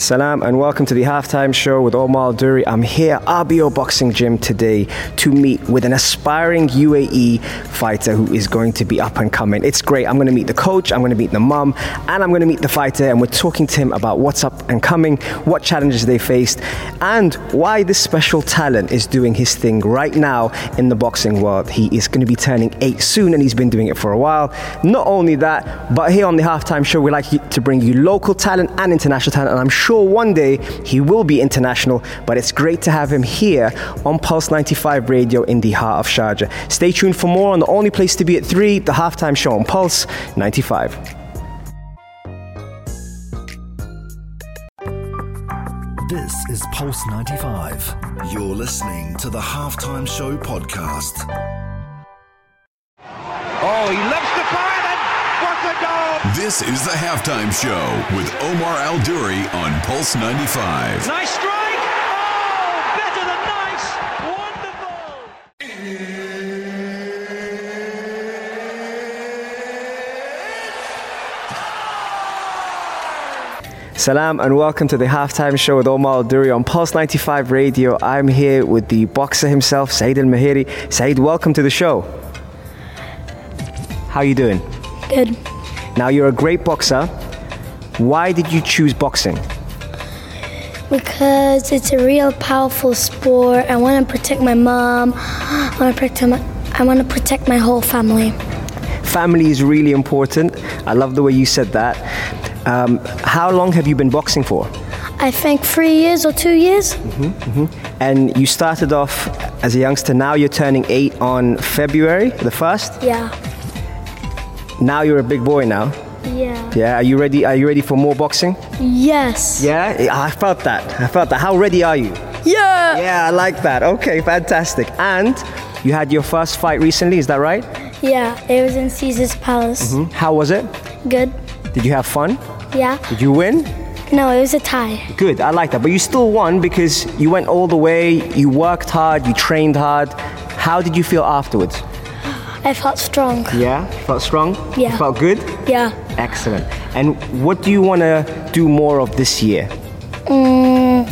Salam and welcome to the halftime show with Omar Duri. I'm here at RBO Boxing Gym today to meet with an aspiring UAE fighter who is going to be up and coming. It's great. I'm going to meet the coach, I'm going to meet the mum, and I'm going to meet the fighter, and we're talking to him about what's up and coming, what challenges they faced, and why this special talent is doing his thing right now in the boxing world. He is going to be turning eight soon, and he's been doing it for a while. Not only that, but here on the halftime show, we like to bring you local talent and international talent, and I'm sure one day he will be international, but it's great to have him here on Pulse 95 Radio in the heart of Sharjah. Stay tuned for more on the only place to be at 3, the halftime show on Pulse 95. This is Pulse 95. You're listening to the Halftime Show podcast. Oh, he lifts the fire and what a goal! This is the halftime show with Omar Al Duri on Pulse 95. Nice strike! Oh, better than nice! Wonderful! Salam and welcome to the halftime show with Omar Al Duri on Pulse 95 Radio. I'm here with the boxer himself, Saeed Almheiri. Saeed, welcome to the show. How are you doing? Good. Now you're a great boxer. Why did you choose boxing? Because it's a real powerful sport. I want to protect my mom. I want to protect my, I want to protect my whole family. Family is really important. I love the way you said that. Um, how long have you been boxing for? I think three years or two years. And you started off as a youngster. Now you're turning eight on February the first. Yeah. Now you're a big boy now. Yeah. Yeah. Are you ready? Are you ready for more boxing? Yes. Yeah. I felt that. I felt that. How ready are you? Yeah. Yeah, I like that. Okay, fantastic. And you had your first fight recently. Is that right? Yeah. It was in Caesars Palace. Mm-hmm. How was it? Good. Did you have fun? Yeah. Did you win? No, it was a tie. Good, I like that. But you still won because you went all the way, you worked hard, you trained hard. How did you feel afterwards? I felt strong. Yeah? Felt strong? Yeah. Felt good? Yeah. Excellent. And what do you want to do more of this year? Mm,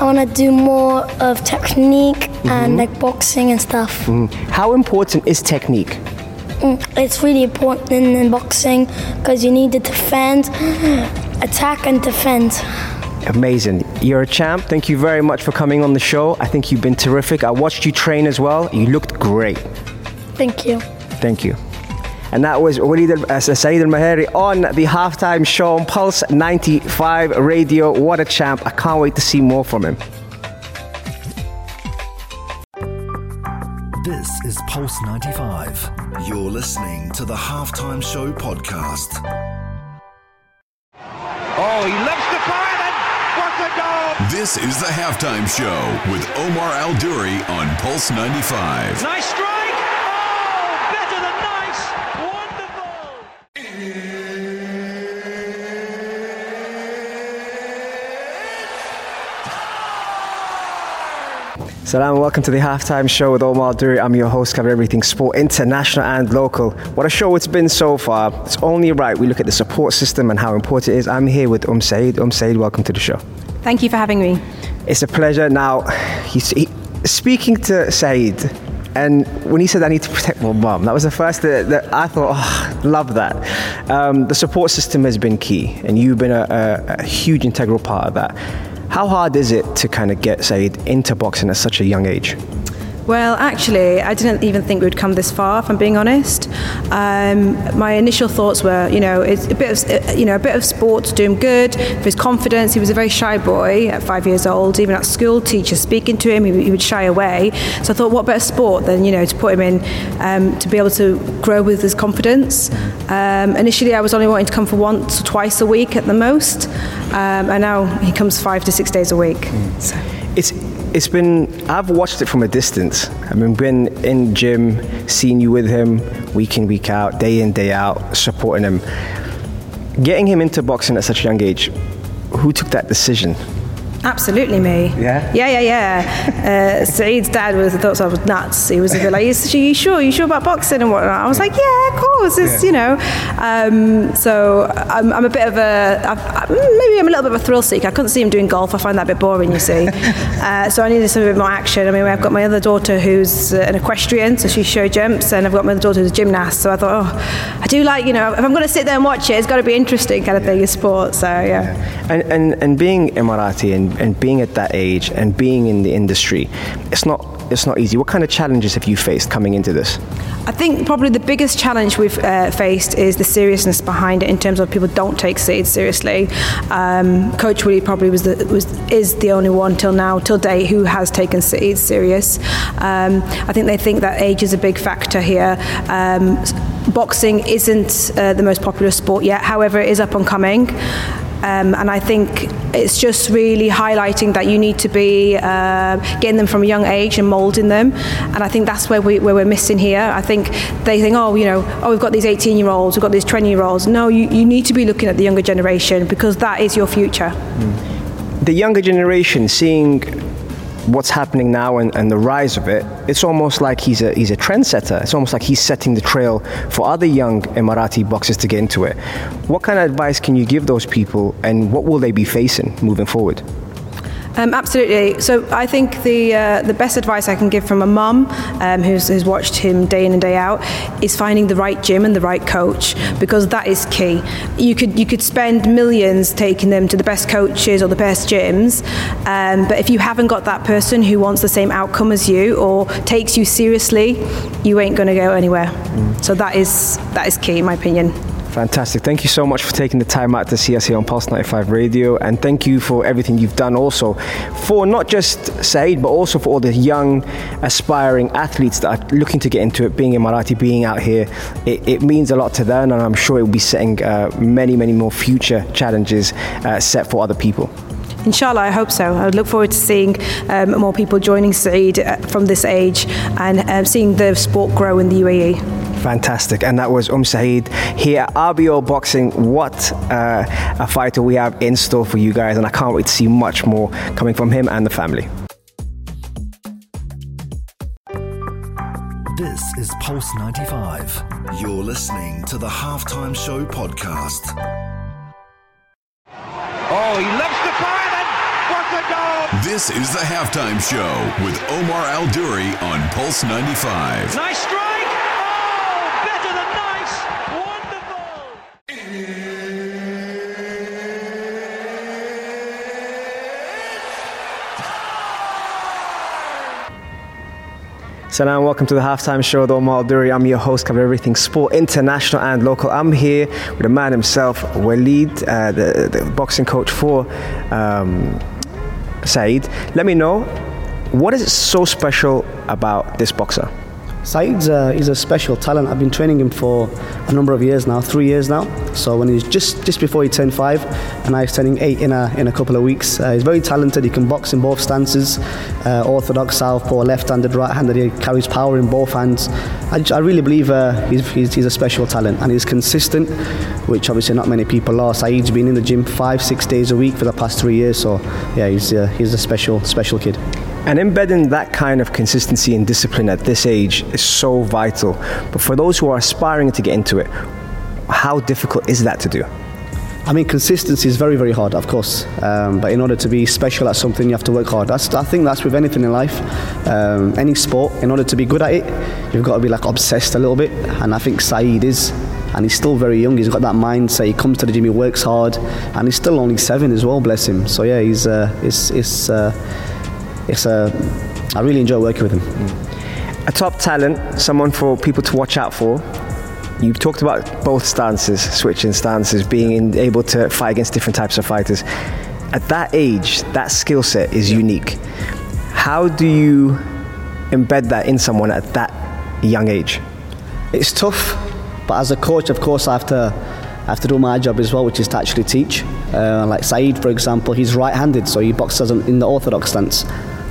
I want to do more of technique and like boxing and stuff. How important is technique? Mm, It's really important in boxing because you need to defend, attack, and defend. Amazing. You're a champ. Thank you very much for coming on the show. I think you've been terrific. I watched you train as well. You looked great. Thank you. Thank you. And that was Waleed al- uh, Saeed Almheiri on the halftime show on Pulse 95 Radio. What a champ. I can't wait to see more from him. This is Pulse 95. You're listening to the Halftime Show podcast. Oh, he lifts the fire and what a goal! This is the halftime show with Omar Al Duri on Pulse 95. Nice strike! Oh, better than nice! Wonderful! Salam welcome to the halftime show with Omar Duri. I'm your host, cover everything sport, international and local. What a show it's been so far. It's only right we look at the support system and how important it is. I'm here with Um Saeed. Um Saeed, welcome to the show. Thank you for having me. It's a pleasure. Now, he's, he, speaking to Saeed, and when he said, I need to protect my mum, that was the first that, that I thought, oh, love that. Um, the support system has been key, and you've been a, a, a huge integral part of that. How hard is it to kind of get Saeed into boxing at such a young age? Well, actually, I didn't even think we'd come this far. If I'm being honest, um, my initial thoughts were, you know, it's a bit of, you know, a bit of sports, do him good for his confidence. He was a very shy boy at five years old. Even at school, teachers speaking to him, he, he would shy away. So I thought, what better sport than you know to put him in um, to be able to grow with his confidence. Um, initially, I was only wanting to come for once or twice a week at the most, um, and now he comes five to six days a week. So. It's it's been I've watched it from a distance. I mean, been in gym, seeing you with him week in week out, day in day out, supporting him. Getting him into boxing at such a young age, who took that decision? Absolutely me. Yeah? Yeah, yeah, yeah. Uh, Saeed's dad was thought I was nuts. He was a bit like, "Are you sure? Are you sure about boxing and whatnot?" I was like, "Yeah, of course." It's you know. Um, so I'm, I'm a bit of a I've, maybe I'm a little bit of a thrill seeker. I couldn't see him doing golf. I find that a bit boring. You see. uh, so I needed some bit more action. I mean, I've got my other daughter who's uh, an equestrian, so she show jumps, and I've got my other daughter who's a gymnast. So I thought, oh, I do like you know, if I'm going to sit there and watch it, it's got to be interesting, kind of thing, in sport. So yeah. And and, and being Emirati and, and being at that age and being in the industry, it's not it's not easy. What kind of challenges have you faced coming into this? I think probably the biggest challenge we've uh, faced is the seriousness behind it in terms of people don't take Saeed seriously. Um, Coach Willie probably was the, was is the only one till now, till date, who has taken Saeed serious. Um, I think they think that age is a big factor here. Um, boxing isn't uh, the most popular sport yet, however, it is up and coming. Um, and I think it's just really highlighting that you need to be uh, getting them from a young age and moulding them. And I think that's where, we, where we're missing here. I think they think, oh, you know, oh, we've got these 18 year olds, we've got these 20 year olds. No, you, you need to be looking at the younger generation because that is your future. The younger generation, seeing what's happening now and, and, the rise of it, it's almost like he's a he's a trendsetter. It's almost like he's setting the trail for other young Emirati boxers to get into it. What kind of advice can you give those people, and what will they be facing moving forward? Um, absolutely. So I think the uh, the best advice I can give from a mum um, who's, who's watched him day in and day out is finding the right gym and the right coach because that is key. You could you could spend millions taking them to the best coaches or the best gyms, um, but if you haven't got that person who wants the same outcome as you or takes you seriously, you ain't going to go anywhere. Mm. So that is that is key in my opinion. Fantastic. Thank you so much for taking the time out to see us here on Pulse 95 Radio. And thank you for everything you've done also for not just Saeed, but also for all the young, aspiring athletes that are looking to get into it, being Emirati, being out here. It, it means a lot to them, and I'm sure it will be setting uh, many, many more future challenges uh, set for other people. Inshallah, I hope so. I look forward to seeing um, more people joining Saeed uh, from this age and uh, seeing the sport grow in the UAE. Fantastic. And that was Um Saeed here at RBO Boxing. What uh, a fighter we have in store for you guys. And I can't wait to see much more coming from him and the family. This is Pulse 95. You're listening to the Halftime Show podcast. Oh, he loves the fire and what a goal! This is the Halftime Show with Omar Al Duri on Pulse 95. Nice strike! Salam, welcome to the halftime show with Omar Duri. I'm your host, cover everything sport, international and local. I'm here with the man himself, Waleed, uh, the, the, boxing coach for um, Saeed. Let me know, what is so special about this boxer? Saeed's a, he's a special talent. I've been training him for a number of years now, three years now. So when he's just just before he turned five, and I was turning eight in a in a couple of weeks. Uh, he's very talented. He can box in both stances, uh, orthodox, southpaw, left-handed, right-handed. He carries power in both hands. I, I really believe uh, he's, he's, he's a special talent, and he's consistent, which obviously not many people are. Saeed's been in the gym five, six days a week for the past three years. So yeah, he's uh, he's a special special kid. And embedding that kind of consistency and discipline at this age is so vital. But for those who are aspiring to get into it, how difficult is that to do? I mean, consistency is very, very hard, of course. Um, but in order to be special at something, you have to work hard. That's, I think that's with anything in life, um, any sport. In order to be good at it, you've got to be like obsessed a little bit. And I think Saeed is, and he's still very young. He's got that mindset. He comes to the gym, he works hard, and he's still only seven as well. Bless him. So yeah, he's, uh, it's, it's, uh, it's a, I really enjoy working with him. a top talent, someone for people to watch out for. You've talked about both stances, switching stances, being in, able to fight against different types of fighters. At that age, that skill set is unique. How do you embed that in someone at that young age? It's tough, but as a coach, of course, I have to, I have to do my job as well, which is to actually teach. Uh, like Saeed, for example, he's right-handed, so he boxes in the orthodox stance.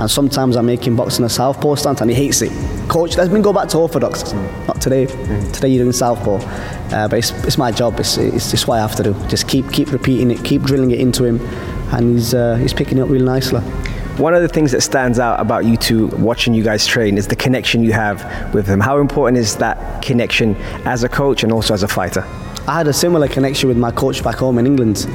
And sometimes I make him box in a southpaw stance, and he hates it. Coach, let me go back to orthodox. Not today. Mm. Today you're doing southpaw. Uh, but it's, it's my job. It's, it's just what I have to do. Just keep keep repeating it, keep drilling it into him, and he's uh, he's picking it up really nicely. One of the things that stands out about you two watching you guys train is the connection you have with them. How important is that connection as a coach and also as a fighter? I had a similar connection with my coach back home in England.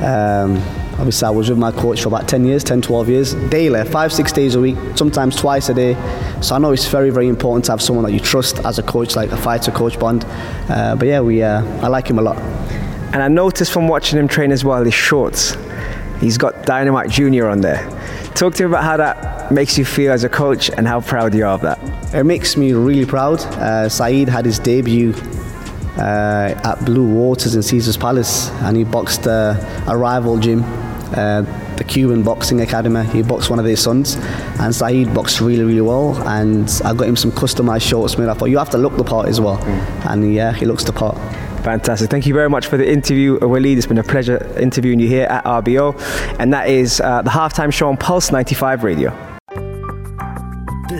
Um, obviously, I was with my coach for about 10 years, 10, 12 years, daily, five, six days a week, sometimes twice a day. So I know it's very, very important to have someone that you trust as a coach, like a fighter coach bond. Uh, but yeah, we, uh, I like him a lot. And I noticed from watching him train as well, his shorts. He's got Dynamite Junior on there. Talk to me about how that makes you feel as a coach and how proud you are of that. It makes me really proud. Uh, Saeed had his debut uh, at Blue Waters in Caesars Palace, and he boxed uh, a rival gym, uh, the Cuban Boxing Academy. He boxed one of their sons, and Saeed boxed really, really well. And I got him some customized shorts made. I thought you have to look the part as well, mm. and yeah, he looks the part. Fantastic. Thank you very much for the interview, Waleed. It's been a pleasure interviewing you here at RBO. And that is uh, the halftime show on Pulse 95 Radio.